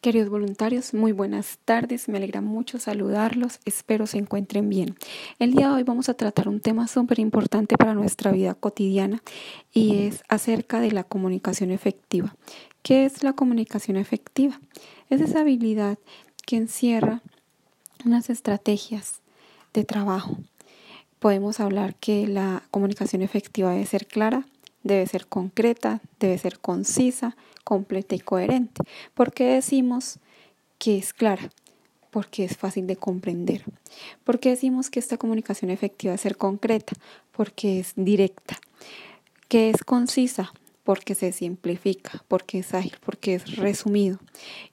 Queridos voluntarios, muy buenas tardes. Me alegra mucho saludarlos. Espero se encuentren bien. El día de hoy vamos a tratar un tema súper importante para nuestra vida cotidiana y es acerca de la comunicación efectiva. ¿Qué es la comunicación efectiva? Es esa habilidad que encierra unas estrategias de trabajo. Podemos hablar que la comunicación efectiva debe ser clara, debe ser concreta, debe ser concisa, completa y coherente. ¿Por qué decimos que es clara? Porque es fácil de comprender. ¿Por qué decimos que esta comunicación efectiva debe ser concreta? Porque es directa. ¿Que es concisa? Porque se simplifica, porque es ágil, porque es resumido.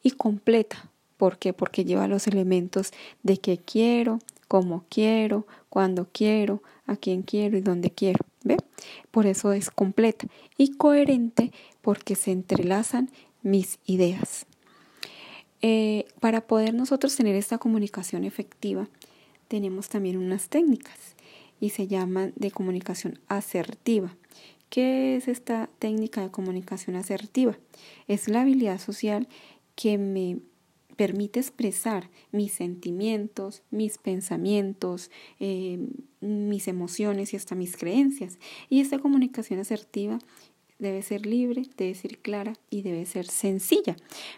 Y completa. Porque lleva los elementos de qué quiero, cómo quiero, cuándo quiero, a quién quiero y dónde quiero. Por eso es completa y coherente porque se entrelazan mis ideas. Eh, para poder nosotros tener esta comunicación efectiva, tenemos también unas técnicas y se llaman de comunicación asertiva. ¿Qué es esta técnica de comunicación asertiva? Es la habilidad social que me permite expresar mis sentimientos, mis pensamientos, eh, mis emociones y hasta mis creencias. Y esta comunicación asertiva debe ser libre, debe ser clara y debe ser sencilla.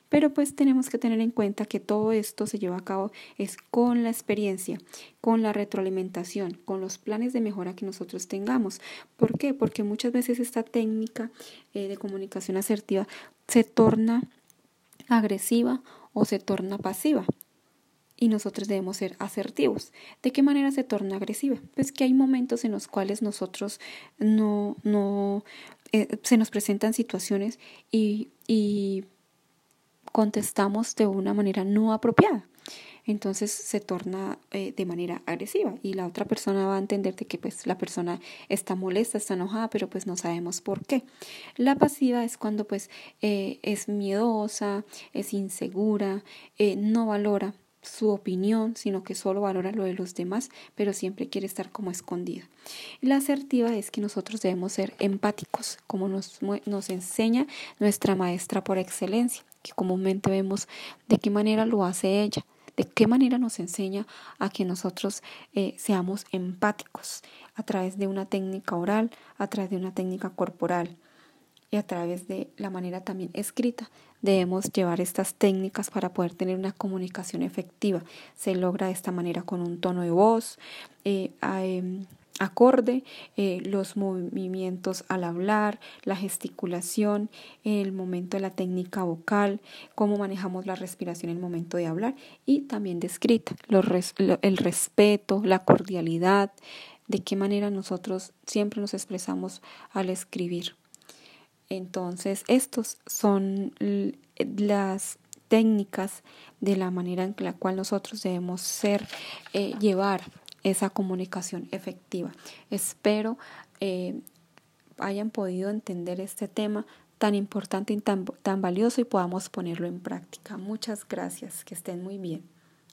Pero pues tenemos que tener en cuenta que todo esto se lleva a cabo es con la experiencia, con la retroalimentación, con los planes de mejora que nosotros tengamos. ¿Por qué? Porque muchas veces esta técnica eh, de comunicación asertiva se torna agresiva o se torna pasiva. Y nosotros debemos ser asertivos. ¿De qué manera se torna agresiva? Pues que hay momentos en los cuales nosotros no, no eh, se nos presentan situaciones y, y contestamos de una manera no apropiada entonces se torna eh, de manera agresiva y la otra persona va a entender de que pues la persona está molesta, está enojada, pero pues no sabemos por qué. La pasiva es cuando pues eh, es miedosa, es insegura, eh, no valora su opinión, sino que solo valora lo de los demás, pero siempre quiere estar como escondida. La asertiva es que nosotros debemos ser empáticos, como nos, nos enseña nuestra maestra por excelencia, que comúnmente vemos de qué manera lo hace ella de qué manera nos enseña a que nosotros eh, seamos empáticos a través de una técnica oral, a través de una técnica corporal y a través de la manera también escrita. Debemos llevar estas técnicas para poder tener una comunicación efectiva. Se logra de esta manera con un tono de voz, eh, em, acorde, eh, los movimientos al hablar, la gesticulación, el momento de la técnica vocal, cómo manejamos la respiración en el momento de hablar y también descrita, el respeto, la cordialidad, de qué manera nosotros siempre nos expresamos al escribir. Entonces, estos son las técnicas de la manera en la cual nosotros debemos ser, eh, llevar esa comunicación efectiva. Espero eh, hayan podido entender este tema tan importante y tan, tan valioso y podamos ponerlo en práctica. Muchas gracias, que estén muy bien.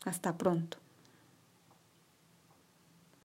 Hasta pronto.